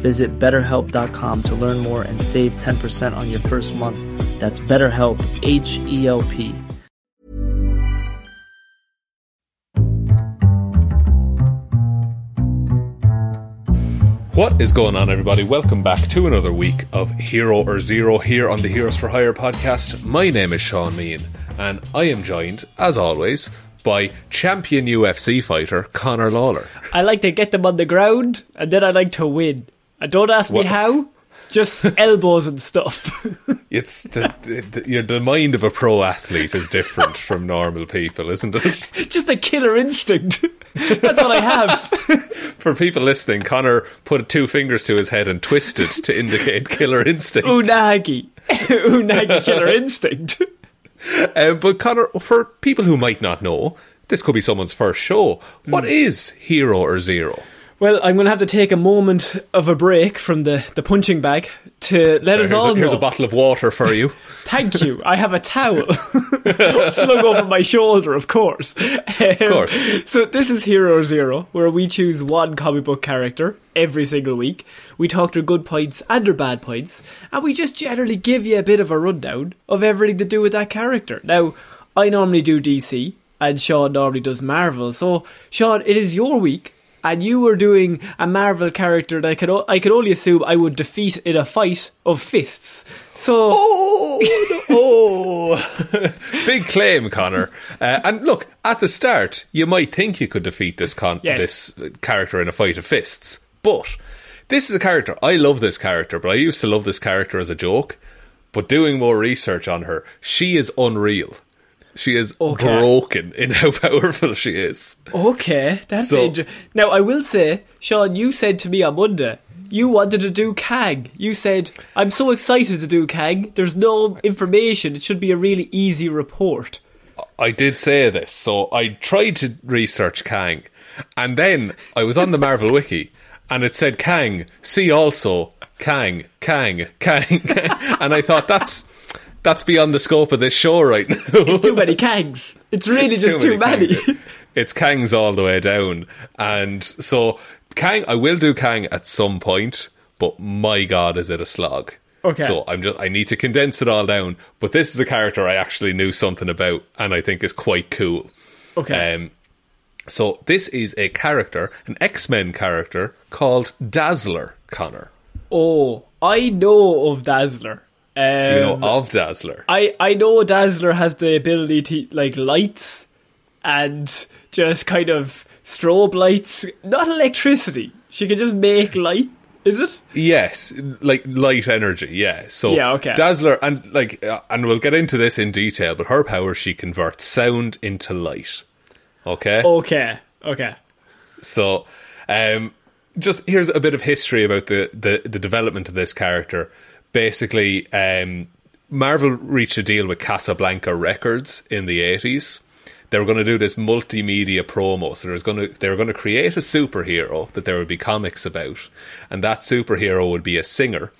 Visit betterhelp.com to learn more and save 10% on your first month. That's BetterHelp, H E L P. What is going on, everybody? Welcome back to another week of Hero or Zero here on the Heroes for Hire podcast. My name is Shaun Meighan, and I am joined, as always, by champion UFC fighter Conor Lawler. I like to get them on the ground, and then I like to win. And don't ask What- me how, just elbows and stuff. It's the, the, the mind of a pro athlete is different from normal people, isn't it? just a killer instinct. That's what I have. For people listening, Connor put two fingers to his head and twisted to indicate killer instinct. Unagi. Unagi killer instinct. Uh, but Connor, for people who might not know, this could be someone's first show. What Hmm. is Hero or Zero? Well, I'm going to have to take a moment of a break from the, the punching bag to let us all a, here's know. a bottle of water for you. Thank you. I have a towel slung over my shoulder, of course. Of um, course. So this is Hero Zero, where we choose one comic book character every single week. We talk their good points and their bad points, and we just generally give you a bit of a rundown of everything to do with that character. Now, I normally do DC, and Sean normally does Marvel. So, Sean, it is your week. And you were doing a Marvel character that I could, o- I could only assume I would defeat in a fight of fists. So, Oh, oh. big claim, Connor. Uh, and look, at the start, you might think you could defeat this con- Yes. this character in a fight of fists, but this is a character. I love this character, but I used to love this character as a joke. But doing more research on her, she is unreal. She is Okay. broken in how powerful she is. Okay, that's So- inter- Now, I will say, Sean, you said to me on Monday, you wanted to do Kang. You said, I'm so excited to do Kang. There's no information. It should be a really easy report. I did say this, so I tried to research Kang, and then I was on the Marvel wiki, and it said Kang. See also Kang, Kang, Kang, and I thought that's that's beyond the scope of this show right now. It's too many Kangs. It's really It's just too, many. Kangs. it's Kangs all the way down, and so Kang. I will do Kang at some point, but my God, is it a slog? Okay. So I'm just I need to condense it all down. But this is a character I actually knew something about, and I think is quite cool. okay. Um, so this is a character, an X Men character called Dazzler. Connor, oh, I know of Dazzler. Um, you know of Dazzler. I, I know Dazzler has the ability to like lights and just kind of strobe lights, not electricity. She can just make light. Is it? Yes, like light energy. Yeah. So Yeah, okay. Dazzler and like, uh, and we'll get into this in detail. But her power, she converts sound into light. Okay. Okay. Okay. So, um, just here's a bit of history about the, the, the development of this character. Basically, um, Marvel reached a deal with Casablanca Records in the 80s. They were going to do this multimedia promo, so there was going to they were going to create a superhero that there would be comics about, and that superhero would be a singer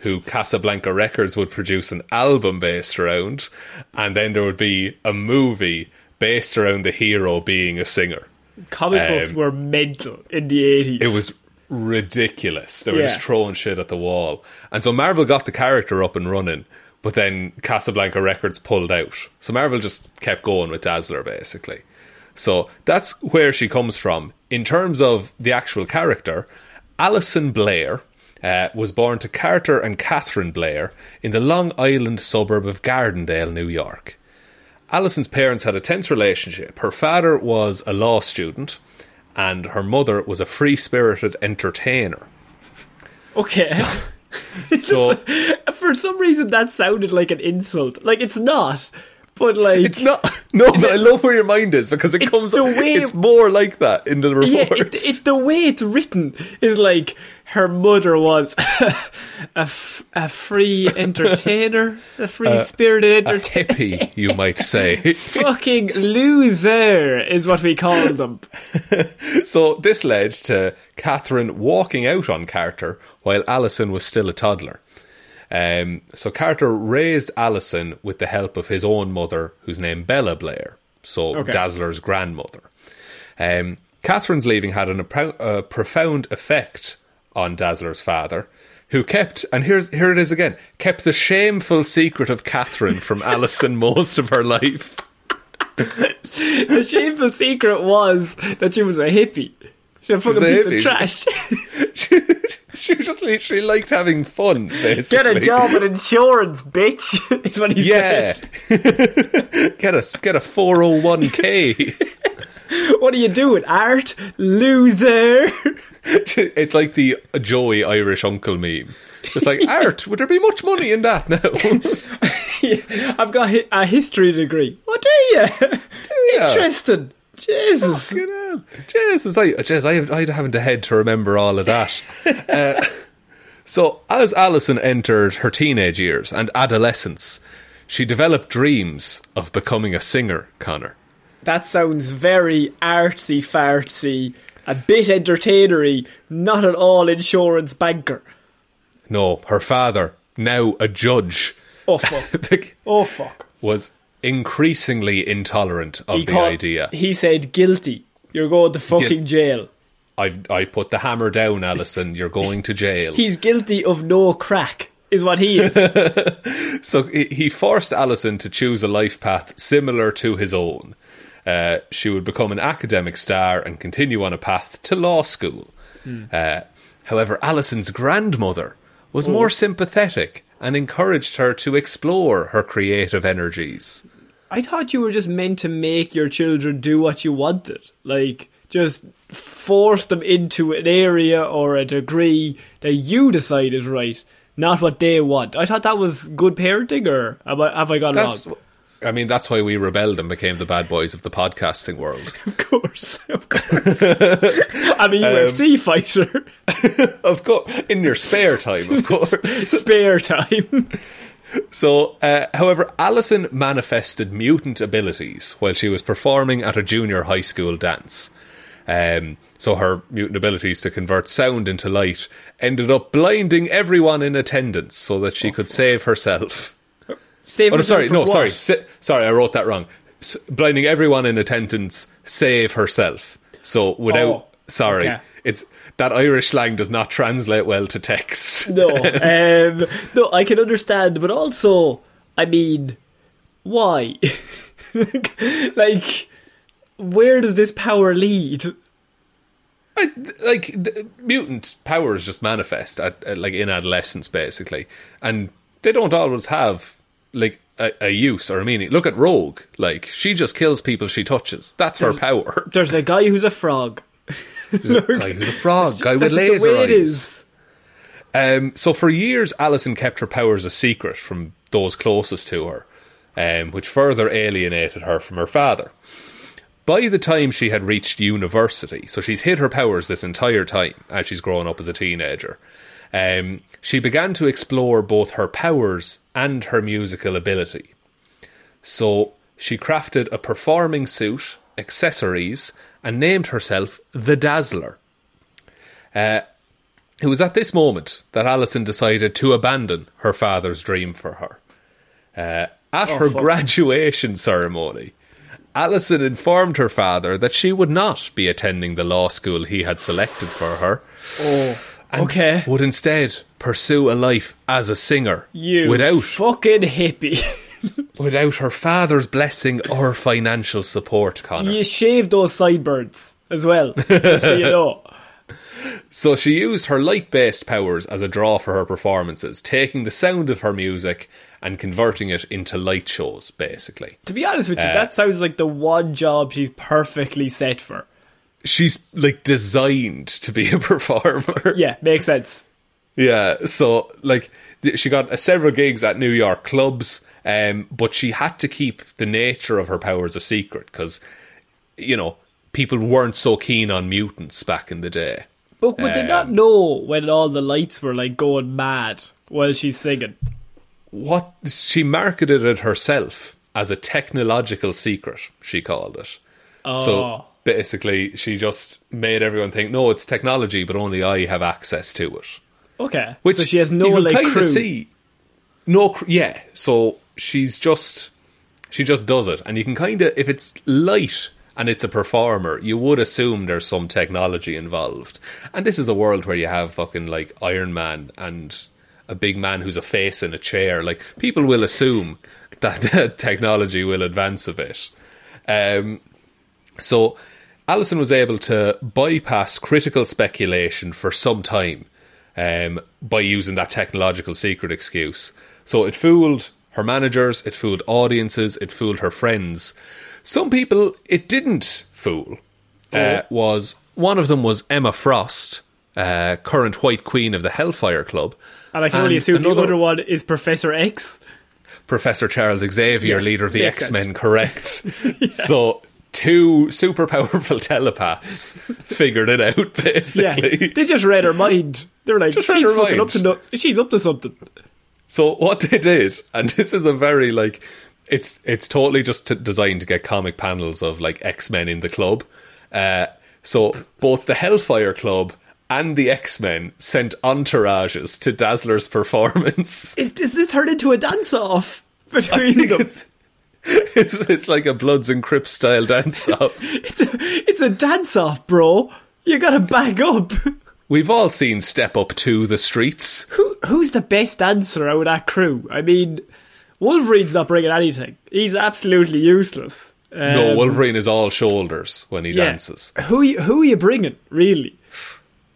who Casablanca Records would produce an album based around, and then there would be a movie based around the hero being a singer. Comic books Um, were mental in the 80s. It was ridiculous. They were Yeah. just throwing shit at the wall. And so Marvel got the character up and running, but then Casablanca Records pulled out. So Marvel just kept going with Dazzler, basically. So that's where she comes from. In terms of the actual character, Alison Blair uh, was born to Carter and Catherine Blair in the Long Island suburb of Gardendale, New York. Alison's parents had a tense relationship. Her father was a law student, and her mother was a free spirited entertainer. Okay. So For some reason, that sounded like an insult. Like, it's not. But, like. it's not. No, but I love where your mind is because it It's comes. the way- it's more like that in the Yeah, reports. it, it, the way it's written is like her mother was a, f- a free entertainer, a free spirited Uh, a entertainer. hippie, you might say. Fucking loser is what we call them. so this led to Catherine walking out on Carter while Allison was still a toddler. Um, so Carter raised Allison with the help of his own mother, whose name Bella Blair, so Okay. Dazzler's grandmother. Um, Catherine's leaving had an, a, a profound effect on Dazzler's father, who kept, and here's here it is again, kept the shameful secret of Catherine from Allison most of her life. The shameful secret was that she was a hippie. She's a fucking piece of trash. she, she just literally liked having fun, basically. Get a job in insurance, bitch. Is what he Yeah. said. get a get a four hundred one k. What are you doing? Art? Loser. It's like the Joey Irish uncle meme. It's like art. Would there be much money in that now? I've got a history degree. Oh, do you? ya? Interesting. Jesus. Jesus, I, Jesus, I, have, I haven't a head to remember all of that. uh, so, as Alison entered her teenage years and adolescence, she developed dreams of becoming a singer, Connor. That sounds very artsy fartsy, a bit entertainery, not at all insurance banker. No, her father, now a judge, Oh fuck. oh fuck. was increasingly intolerant of the called- idea. He said guilty. You're going to fucking jail. I've I've put the hammer down, Alison. You're going to jail. He's guilty of no crack, is what he is. so he he forced Alison to choose a life path similar to his own. Uh, she would become an academic star and continue on a path to law school. Uh, however, Alison's grandmother was more sympathetic and encouraged her to explore her creative energies. I thought you were just meant to make your children do what you wanted. Like, just force them into an area or a degree that you decide is right, not what they want. I thought that was good parenting, or have I, have I gone That's, wrong? I mean, that's why we rebelled and became the bad boys of the podcasting world. Of course, of course. I'm a um, UFC fighter. of course, in your spare time, of course. Spare time. So, uh, however, Alison manifested mutant abilities while she was performing at a junior high school dance. Um, so her mutant abilities to convert sound into light ended up blinding everyone in attendance so that she could save herself. Save Oh, herself sorry, no, what? sorry, si- sorry, I wrote that wrong. S- blinding everyone in attendance, save herself. So without, Oh, sorry, okay. it's that Irish slang does not translate well to text. No, um, no, I can understand, but also, I mean, why? like, where does this power lead? I, like the mutant powers just manifest at, at like in adolescence basically and they don't always have like a, a use or a meaning look at rogue like she just kills people she touches that's her power There's a guy who's a frog. like who's a frog guy with laser the way eyes it is. Um, so for years, Alison kept her powers a secret from those closest to her, um, which further alienated her from her father. By the time she had reached university, so she's hid her powers this entire time as she's grown up as a teenager, um, she began to explore both her powers and her musical ability. So she crafted a performing suit, accessories, and named herself the Dazzler. Uh, it was at this moment that Alison decided to abandon her father's dream for her. Uh, at Oh, her fuck. graduation ceremony, Alison informed her father that she would not be attending the law school he had selected for her. Oh, and okay. Would instead pursue a life as a singer You without fucking hippie. without her father's blessing or financial support, Connor. you shaved those sideburns as well, just so you know. So she used her light based powers as a draw for her performances, taking the sound of her music and converting it into light shows, basically. To be honest with you, Uh, that sounds like the one job she's perfectly set for. She's like designed to be a performer. Yeah, makes sense. Yeah, so like she got uh, several gigs at New York clubs, um, but she had to keep the nature of her powers a secret because, you know, people weren't so keen on mutants back in the day. But would they not Um, know when all the lights were like going mad while she's singing? What she marketed it herself as a technological secret, she called it. Oh. So basically, she just made everyone think, no, it's technology, but only I have access to it. Okay. Which so she has no you like crew. See, no, yeah. So she's just she just does it, and you can kind of if it's light and it's a performer, you would assume there's some technology involved. And this is a world where you have fucking like Iron Man and a big man who's a face in a chair. Like people will assume that technology will advance a bit. Um, so Allison was able to bypass critical speculation for some time um, by using that technological secret excuse. So it fooled her managers, it fooled audiences, it fooled her friends. Some people it didn't fool. Uh, was one of them was Emma Frost, uh, current White Queen of the Hellfire Club, And I can only and assume the other one is Professor X. Professor Charles Xavier, Yes, leader of the X Men, correct. So two super powerful telepaths figured it out Yeah. basically. They just read her mind. They were like, Just she's fucking mind. up to no- she's up to something. So what they did, and this is a very like, it's it's totally just t- designed to get comic panels of like X Men in the club. Uh, so both the Hellfire Club and the X Men sent entourages to Dazzler's performance. Is, is this turned into a dance off between them? It's, it's, it's like a Bloods and Crips style dance off. It's a, it's a dance off, bro. You gotta back up. We've all seen Step Up to the Streets. Who who's the best dancer out of that crew? I mean, Wolverine's not bringing anything. He's absolutely useless. no, Um, Wolverine is all shoulders when he yeah. dances. Who who are you bringing? Really?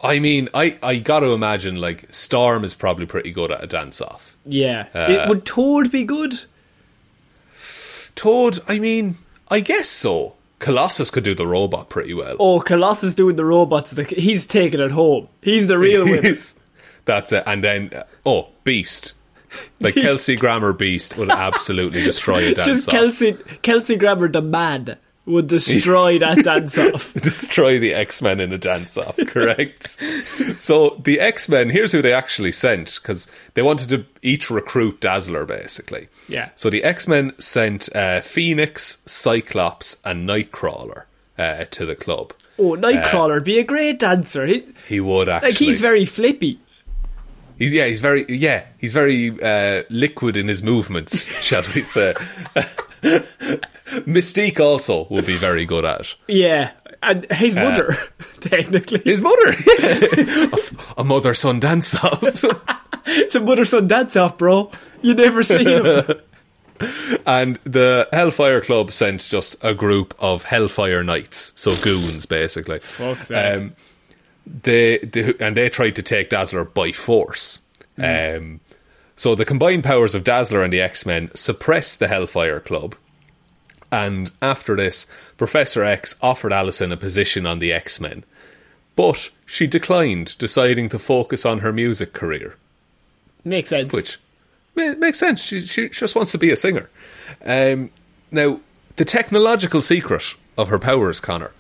I mean, I, I got to imagine like Storm is probably pretty good at a dance off. Yeah. Uh, it, would Toad be good? Toad, I mean, I guess so. Colossus could do the robot pretty well. Oh, Colossus doing the robots. the- He's taking it home. He's the real winner. That's it. And then, uh, oh, Beast. Like Kelsey Grammer Beast would absolutely destroy a dance Just. Kelsey Kelsey Grammer the man would destroy that dance off. destroy the X Men in a dance off, correct? so the X Men, here's who they actually sent because they wanted to each recruit Dazzler basically. Yeah. So the X Men sent uh, Phoenix, Cyclops, and Nightcrawler uh, to the club. Oh, Nightcrawler'd be a great dancer. He, He would actually. like he's very flippy. He's yeah, he's very yeah, he's very uh, liquid in his movements, shall we say? Mystique also would be very good at. Yeah, and his mother, technically, His mother, yeah. a, a mother son dance off. it's a mother son dance off, bro. You never see him. and the Hellfire Club sent just a group of Hellfire Knights, so goons basically. Fuck's. Um, they, they and they tried to take Dazzler by force. Um, so the combined powers of Dazzler and the X Men suppressed the Hellfire Club. And after this, Professor X offered Allison a position on the X Men. but she declined, deciding to focus on her music career, Makes sense. which makes sense. She, she just wants to be a singer. Um, now, the technological secret of her powers, Connor,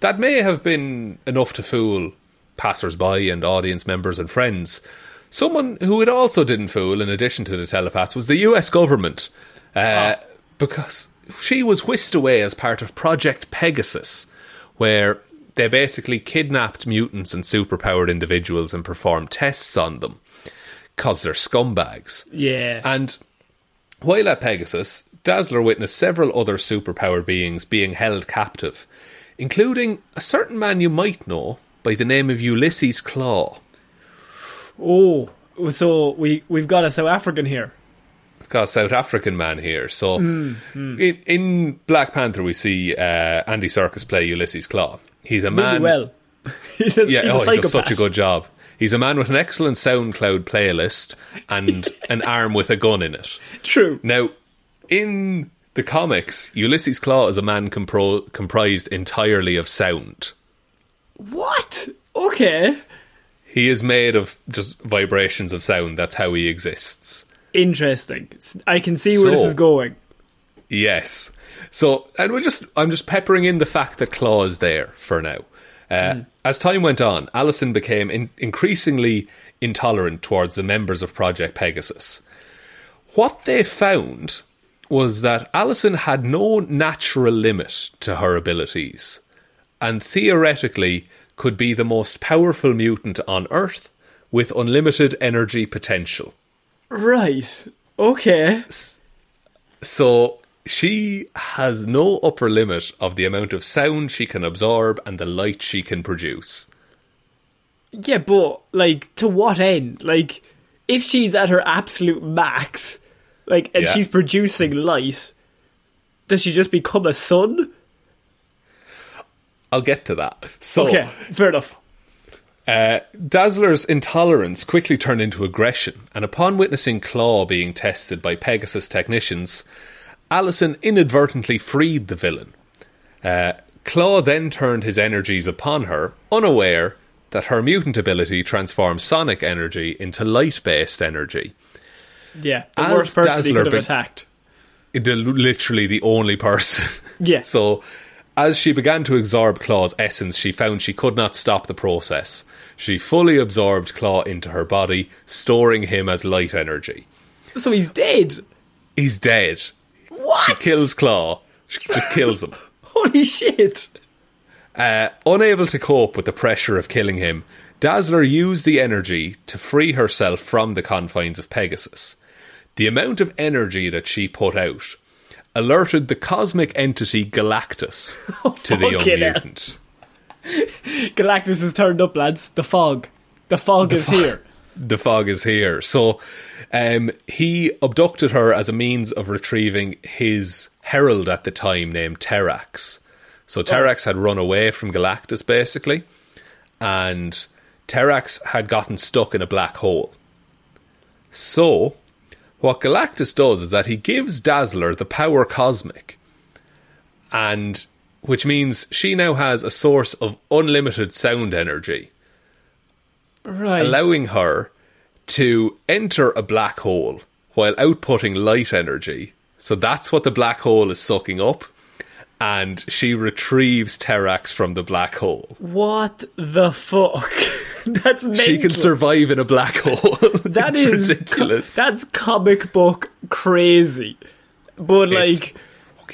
that may have been enough to fool passers-by and audience members and friends. Someone who it also didn't fool, in addition to the telepaths, was the US government. Uh, Because she was whisked away as part of Project Pegasus, where they basically kidnapped mutants and superpowered individuals and performed tests on them. Because they're scumbags. yeah. And while at Pegasus, Dazzler witnessed several other superpowered beings being held captive, including a certain man you might know by the name of Ulysses Klaw. Oh, so we we've got a South African here. Got a South African man here. So Hmm, In, in Black Panther, we see uh, Andy Serkis play Ulysses Klaw. He's a Really man. well. he's a, Yeah, he's oh, he does such a good job. He's a man with an excellent SoundCloud playlist and an arm with a gun in it. True. Now, in the comics, Ulysses Klaw is a man compro- comprised entirely of sound. What? Okay. He is made of just vibrations of sound. That's how he exists. Interesting. I can see where this is going. Yes. So, and we're just, I'm just peppering in the fact that Klaw is there for now. Uh, As time went on, Allison became in- increasingly intolerant towards the members of Project Pegasus. What they found was that Allison had no natural limit to her abilities, and theoretically could be the most powerful mutant on Earth with unlimited energy potential. Right. Okay. So she has no upper limit of the amount of sound she can absorb and the light she can produce. Yeah, but like to what end? Like if she's at her absolute max, like and Yeah. she's producing light, does she just become a sun? I'll get to that. So, Okay, fair enough. uh, Dazzler's intolerance quickly turned into aggression, and upon witnessing Klaw being tested by Pegasus technicians, Allison inadvertently freed the villain. Uh, Klaw then turned his energies upon her, unaware that her mutant ability transforms sonic energy into light based energy. Yeah, the As worst person he Dazzler could have been- attacked. the, literally the only person. Yeah. so, as she began to absorb Klaw's essence, she found she could not stop the process. She fully absorbed Klaw into her body, storing him as light energy. So he's dead. He's dead. What? She kills Klaw. She just kills him. Holy shit! Uh, unable to cope with the pressure of killing him, Dazzler used the energy to free herself from the confines of Pegasus. The amount of energy that she put out alerted the cosmic entity Galactus to the young mutant. Galactus has turned up, lads. The fog. The fog is here. The fog is here. So um, he abducted her as a means of retrieving his herald at the time named Terrax. So Terrax had run away from Galactus basically, and Terrax had gotten stuck in a black hole. So, what Galactus does is that he gives Dazzler the power cosmic, and which means she now has a source of unlimited sound energy Right. allowing her to enter a black hole while outputting light energy. So that's what the black hole is sucking up. And she retrieves Terrax from the black hole. what the fuck? That's mental. She can survive in a black hole. That is ridiculous. That's comic book crazy. But It's like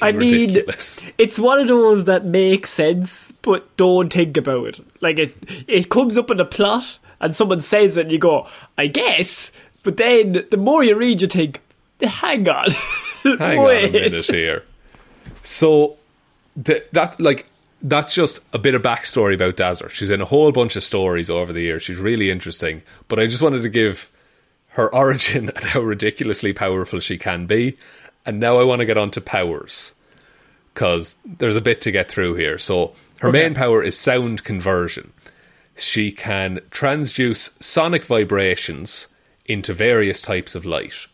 I mean ridiculous. it's one of those that makes sense but don't think about it. Like it it comes up in a plot and someone says it and you go, I guess but then the more you read you think, hang on. Hang on Wait. a minute here. So th- that like that's just a bit of backstory about Dazzler. She's in a whole bunch of stories over the years. She's really interesting. But I just wanted to give her origin and how ridiculously powerful she can be. And now I want to get on to powers. Because there's a bit to get through here. So her main power is sound conversion. She can transduce sonic vibrations into various types of light.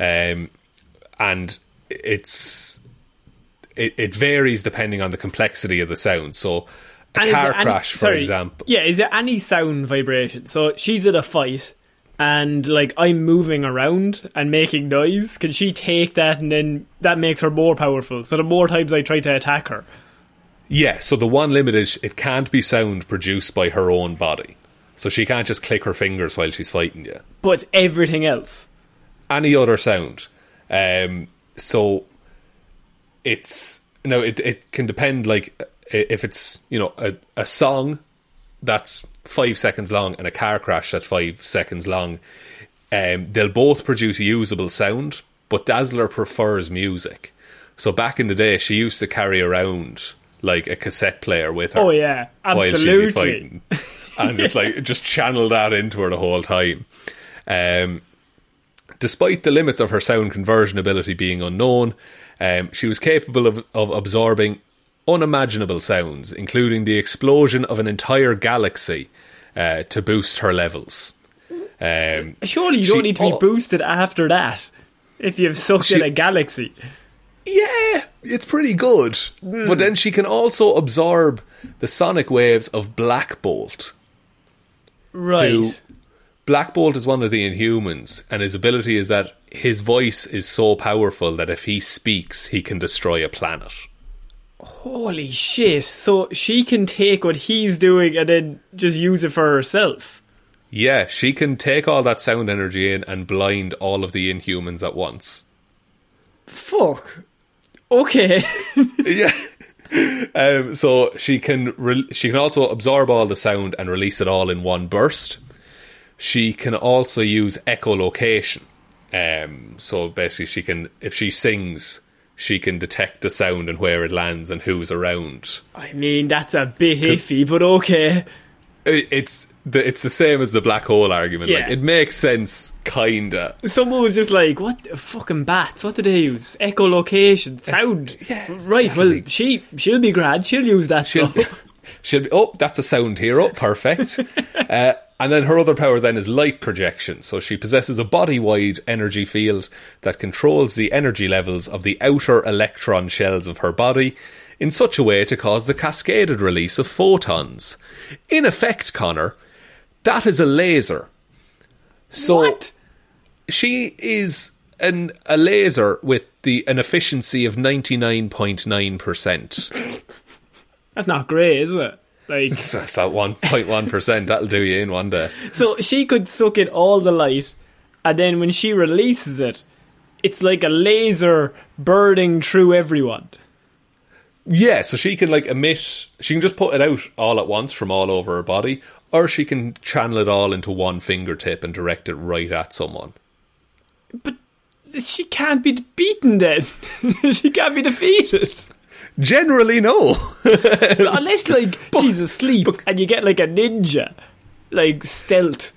Um, and it's it, it varies depending on the complexity of the sound. So A And car any- crash, for sorry, example. Yeah, is there any sound vibration? So she's at a fight, and like I'm moving around and making noise. Can she take that, and then that makes her more powerful? So the more times I try to attack her, Yeah, so the one limit is it can't be sound produced by her own body. So she can't just click her fingers while she's fighting you. but everything else. Any other sound. Um, so it's no, it it can depend. Like if it's you know a a song that's five seconds long and a car crash that's five seconds long, um, they'll both produce usable sound. But Dazzler prefers music. So back in the day, she used to carry around like a cassette player with her. Oh yeah, while she'd be absolutely. fighting, and just like just channel that into her the whole time. Um, despite the limits of her sound conversion ability being unknown, um, she was capable of, of absorbing unimaginable sounds, including the explosion of an entire galaxy, uh, to boost her levels. Um, Surely you She- don't need to be oh. boosted after that. If you've sucked in a galaxy, Yeah, it's pretty good. But then she can also absorb the sonic waves of Black Bolt. right? Black Bolt is one of the Inhumans, and his ability is that his voice is so powerful that if he speaks, he can destroy a planet. Holy shit! So she can take what he's doing and then just use it for herself. Yeah, she can take all that sound energy in and blind all of the Inhumans at once. Fuck. Okay. yeah. Um, so she can re- she can also absorb all the sound and release it all in one burst. She can also use echolocation. Um, so basically, she can if she sings, she can detect the sound and where it lands and who's around. I mean, that's a bit iffy, but okay. It's the it's the same as the black hole argument. Like Yeah. it makes sense, kinda. Someone was just like, "What fucking bats? What do they use? Echolocation, sound." yeah, right. Well, she she'll be grand. She'll use that. She'll, so. she'll be, oh, that's a sound hero. Perfect. uh, and then her other power then is light projection. So she possesses a body wide energy field that controls the energy levels of the outer electron shells of her body in such a way to cause the cascaded release of photons. In effect, Connor, that is a laser. So what? she is an a laser with the an efficiency of ninety nine point nine percent. That's not great, is it? Like, That's that one point one percent. That'll do you in one day. so she could suck in all the light, and then when she releases it, it's like a laser burning through everyone. Yeah, so she can like emit. She can just put it out all at once from all over her body, or she can channel it all into one fingertip and direct it right at someone. But she can't be beaten then. she can't be defeated. Generally, no. Unless, like, she's asleep and you get, like, a ninja. Like, stealth.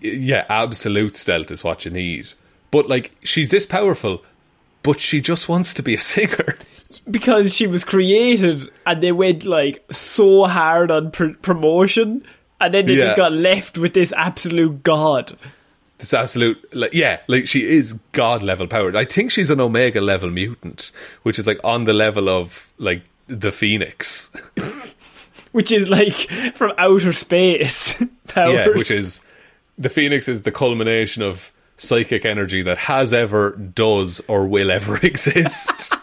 yeah, absolute stealth is what you need. But like, she's this powerful, but she just wants to be a singer. Because she was created and they went, like, so hard on pr- promotion. And then they Yeah. just got left with this absolute god. This absolute, like, yeah, like she is god level powered. I think she's an omega level mutant, which is like on the level of like the phoenix. Which is, like, from outer space. Powers. Yeah, which is the phoenix is the culmination of psychic energy that has ever, does, or will ever exist.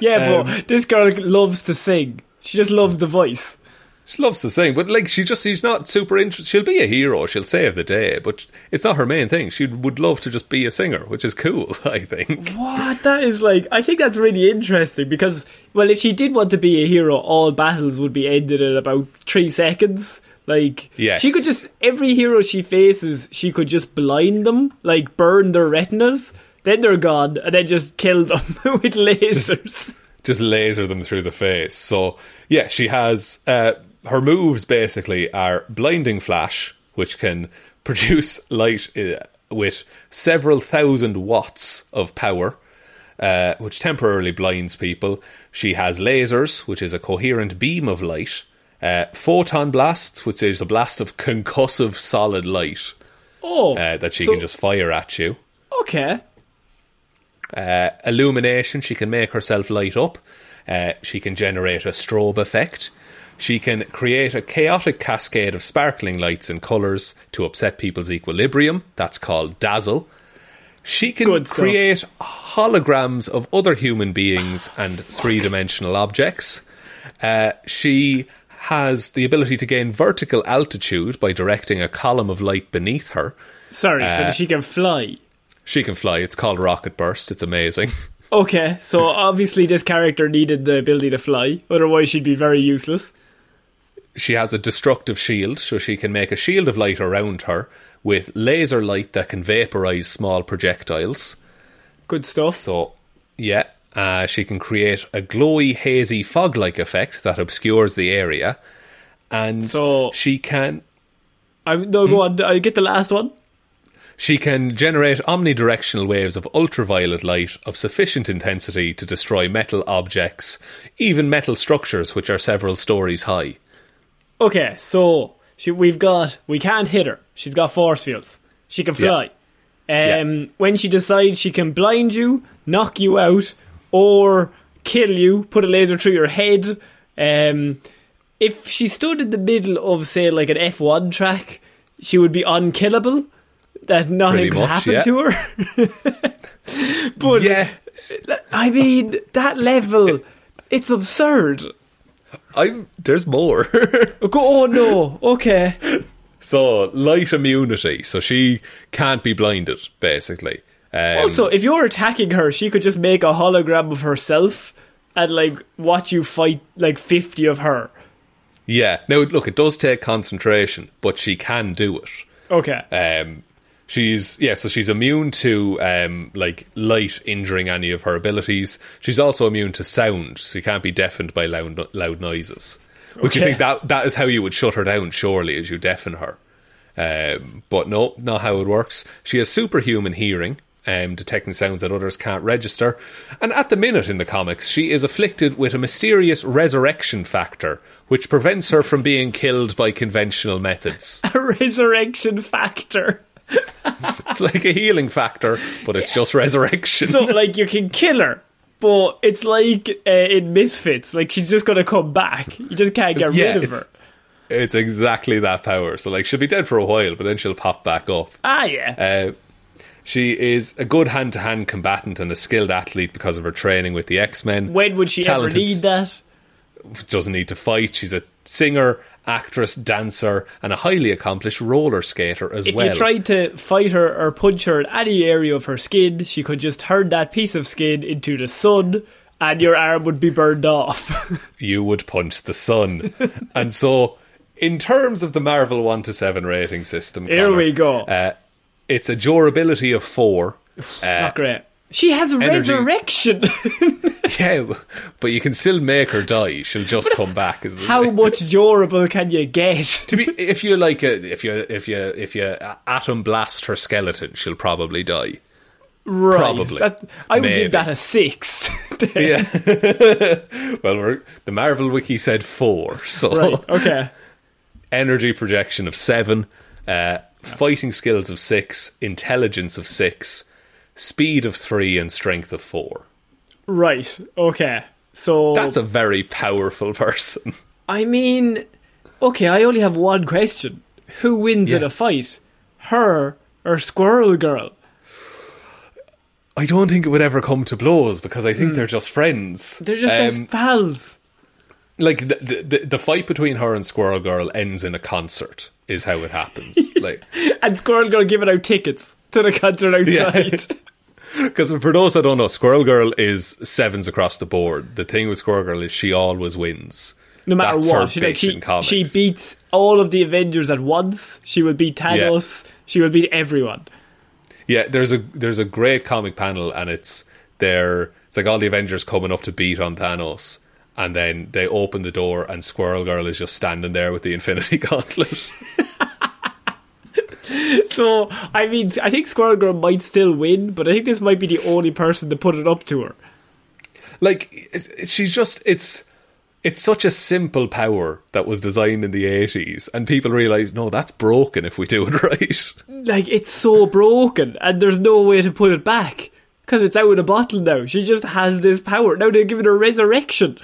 Yeah, um, but this girl loves to sing. She just loves the voice. She loves to sing, but like she just she's not super interested. She'll be a hero, she'll save the day, but it's not her main thing. She would love to just be a singer, which is cool. I think. What? That is like, I think that's really interesting because, well, if she did want to be a hero, all battles would be ended in about three seconds. Like, Yes. she could just, every hero she faces, she could just blind them, like burn their retinas, then they're gone, and then just kill them with lasers. just laser them through the face. So yeah, she has uh, her moves basically are blinding flash, which can produce light uh, with several thousand watts of power. Uh, which temporarily blinds people. She has lasers, which is a coherent beam of light. Uh, photon blasts, which is a blast of concussive solid light Oh. uh, that she so- can just fire at you. Okay. uh, illumination. She can make herself light up. Uh, she can generate a strobe effect. She can create a chaotic cascade of sparkling lights and colours to upset people's equilibrium. That's called dazzle. She can create holograms of other human beings and three dimensional objects. Uh, she has the ability to gain vertical altitude by directing a column of light beneath her. Sorry, so Uh, that she can fly. She can fly. It's called Rocket Burst. It's amazing. Okay, so obviously this character needed the ability to fly, otherwise she'd be very useless. She has a destructive shield, so she can make a shield of light around her with laser light that can vaporize small projectiles. Good stuff. So, yeah, uh, she can create a glowy, hazy, fog like effect that obscures the area. And So- she can I no Hmm? go on. I get the last one. She can generate omnidirectional waves of ultraviolet light of sufficient intensity to destroy metal objects, even metal structures which are several stories high. Okay, so she, we've got we can't hit her. She's got force fields. She can fly. Um, When she decides she can blind you, knock you out, or kill you, put a laser through your head. Um, if she stood in the middle of, say, like an F1 track, she would be unkillable. That nothing Pretty could much, happen yeah. to her. but Yeah, I mean, that level, it's absurd. I'm. There's more. Oh no, okay. so light immunity, so she can't be blinded, basically. Um, Also, if you're attacking her, she could just make a hologram of herself and like watch you fight like fifty of her. yeah. Now, look, it does take concentration, but she can do it. Okay. Um, she's yeah, so she's immune to um, like light injuring any of her abilities. She's also immune to sound, so you can't be deafened by loud loud noises. Which you think that that is how you would shut her down? Surely, as you deafen her. Um, but no, not how it works. She has superhuman hearing. Um, detecting sounds that others can't register. And at the minute in the comics, she is afflicted with a mysterious resurrection factor, which prevents her from being killed by conventional methods. a resurrection factor. It's like a healing factor, but it's just resurrection. So like you can kill her, but it's like uh, in Misfits, like she's just gonna come back. You just can't get yeah, rid of her. it's exactly that power. So like she'll be dead for a while, but then she'll pop back up. Ah, yeah. Uh, she is a good hand-to-hand combatant and a skilled athlete because of her training with the X-Men. when would she talented ever need that? Doesn't need to fight. She's a singer, actress, dancer, and a highly accomplished roller skater as If well. If you tried to fight her or punch her in any area of her skin, she could just turn that piece of skin into the sun, and your arm would be burned off. you would punch the sun. and so, in terms of the Marvel 1 to 7 rating system, Here Connor, we go. Uh, it's a durability of 4. Uh, Not great. She has a energy- resurrection. yeah, but you can still make her die. She'll just come back. How much durable can you get? To be, if you like, a, if you if you if you atom blast her skeleton, she'll probably die. Right. Probably. That, I would Maybe. give that a six. Yeah. well, the Marvel wiki said four, so right. Okay. energy projection of seven, uh, fighting skills of six, intelligence of six, speed of three, and strength of four. Right. Okay. So That's a very powerful person. I mean, okay. I only have one question: Who wins in a fight, her or Squirrel Girl? I don't think it would ever come to blows because I think they're just friends. They're just Um, pals. like the, the the the fight between her and Squirrel Girl ends in a concert. Is how it happens. like And Squirrel Girl giving out tickets to the concert outside. Because for those that don't know, Squirrel Girl is sevens across the board. The thing with Squirrel Girl is she always wins. No matter That's what, she, like, she, she beats all of the Avengers at once. She will beat Thanos. She will beat everyone. Yeah, there's a there's a great comic panel, and it's there. It's like all the Avengers coming up to beat on Thanos, and then they open the door, and Squirrel Girl is just standing there with the Infinity Gauntlet. So, I mean, I think Squirrel Girl might still win, but I think this might be the only person to put it up to her. like she's just it's it's such a simple power that was designed in the 80s and people realize no that's broken if we do it right Like, it's so broken, and there's no way to put it back. Because it's out of the bottle now. She just has this power. Now they're giving her resurrection.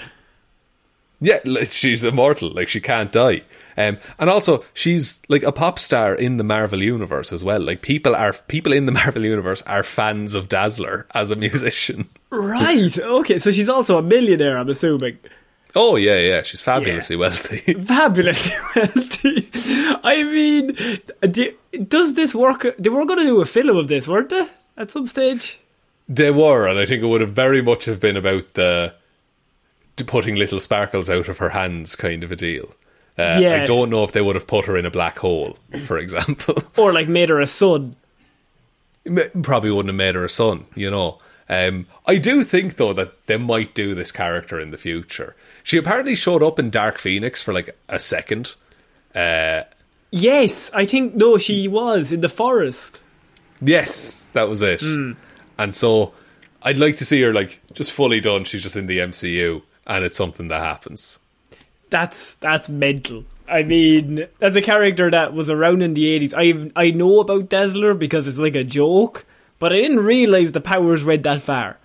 Yeah, she's immortal. Like she can't die. Um, and also, she's like a pop star in the Marvel universe as well. Like people are people in the Marvel universe are fans of Dazzler as a musician. Right. Okay. So she's also a millionaire. I'm assuming. Oh yeah, yeah. She's fabulously wealthy. Fabulously wealthy. I mean, do, does this work? They were going to do a film of this, weren't they? At some stage. they were, and I think it would have very much have been about the putting little sparkles out of her hands kind of a deal. Uh, Yeah. I don't know if they would have put her in a black hole, for example. Or like made her a son. Probably wouldn't have made her a son, you know. Um, I do think though that they might do this character in the future. She apparently showed up in Dark Phoenix for like a second. Uh, Yes, I think no, she was in the forest. yes, that was it. And so I'd like to see her like just fully done. She's just in the MCU, and it's something that happens. That's that's mental. I mean, as a character that was around in the eighties, I I know about Dazzler because it's like a joke, but I didn't realize the powers went that far.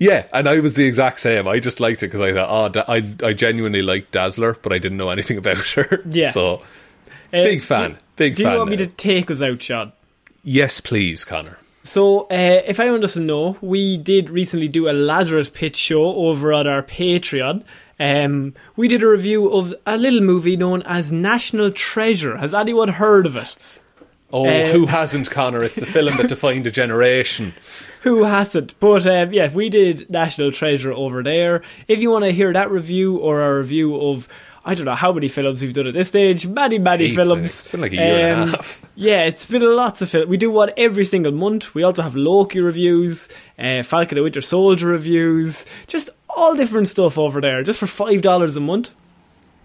Yeah, and I was the exact same. I just liked it because I thought, oh, I I genuinely liked Dazzler, but I didn't know anything about her. Yeah. So Uh, Big fan. Do, Big do fan you want me to take us out, Shaun? yes, please, Connor. So, uh, if anyone doesn't know, we did recently do a Lazarus Pit show over on our Patreon. Um, we did a review of a little movie known as National Treasure. Has anyone heard of it? Oh, Um, who hasn't, Connor? It's the film that defined a generation. Who hasn't? But um, yeah, we did National Treasure over there. If you want to hear that review or a review of I don't know how many films we've done at this stage, many many films. Um, It's been like a year and a half. Yeah, it's been lots of films. We do one every single month. We also have Loki reviews, uh, Falcon and Winter Soldier reviews, just all different stuff over there, just for five dollars a month,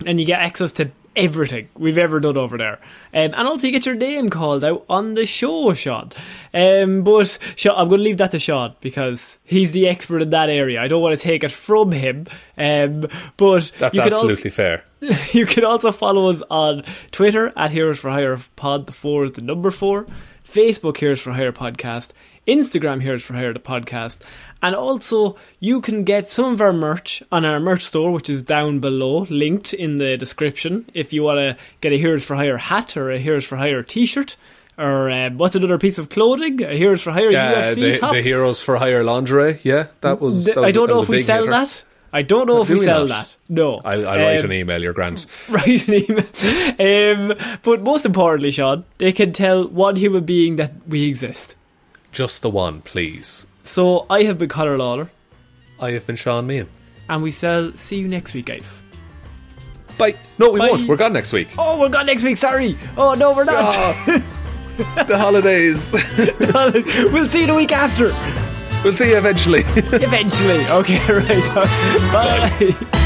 and you get access to everything we've ever done over there. Um, and also you get your name called out on the show, Shaun. Um, but Shaun, I'm going to leave that to Shaun because he's the expert in that area. I don't want to take it from him. Um, but That's you can also- absolutely fair. you can also follow us on Twitter at Heroes for Hire Pod. The four is the number four. Facebook Heroes for Hire podcast. Instagram Heroes for Hire the podcast. And also, you can get some of our merch on our merch store, which is down below, linked in the description. If you want to get a Heroes for Hire hat or a Heroes for Hire t-shirt, or um, what's another piece of clothing? A Heroes for Hire Yeah, UFC the, top. the Heroes for Hire lingerie. Yeah, that was. Th- that was I don't know if we sell hitter. that. I don't know if we sell not? that. No. I'll, I'll write Um, an email. Your grant. write an email. Um, but most importantly, Shaun, they can tell one human being that we exist. Just the one, please. So I have been Conor Lawler, I have been Shaun Meighan. and we shall see you next week, guys. Bye. No, we Bye. won't. We're gone next week. Oh, we're gone next week. Sorry. Oh no, we're not. the holidays. we'll see you the week after. we'll see you eventually. Eventually. Okay. Right. Bye.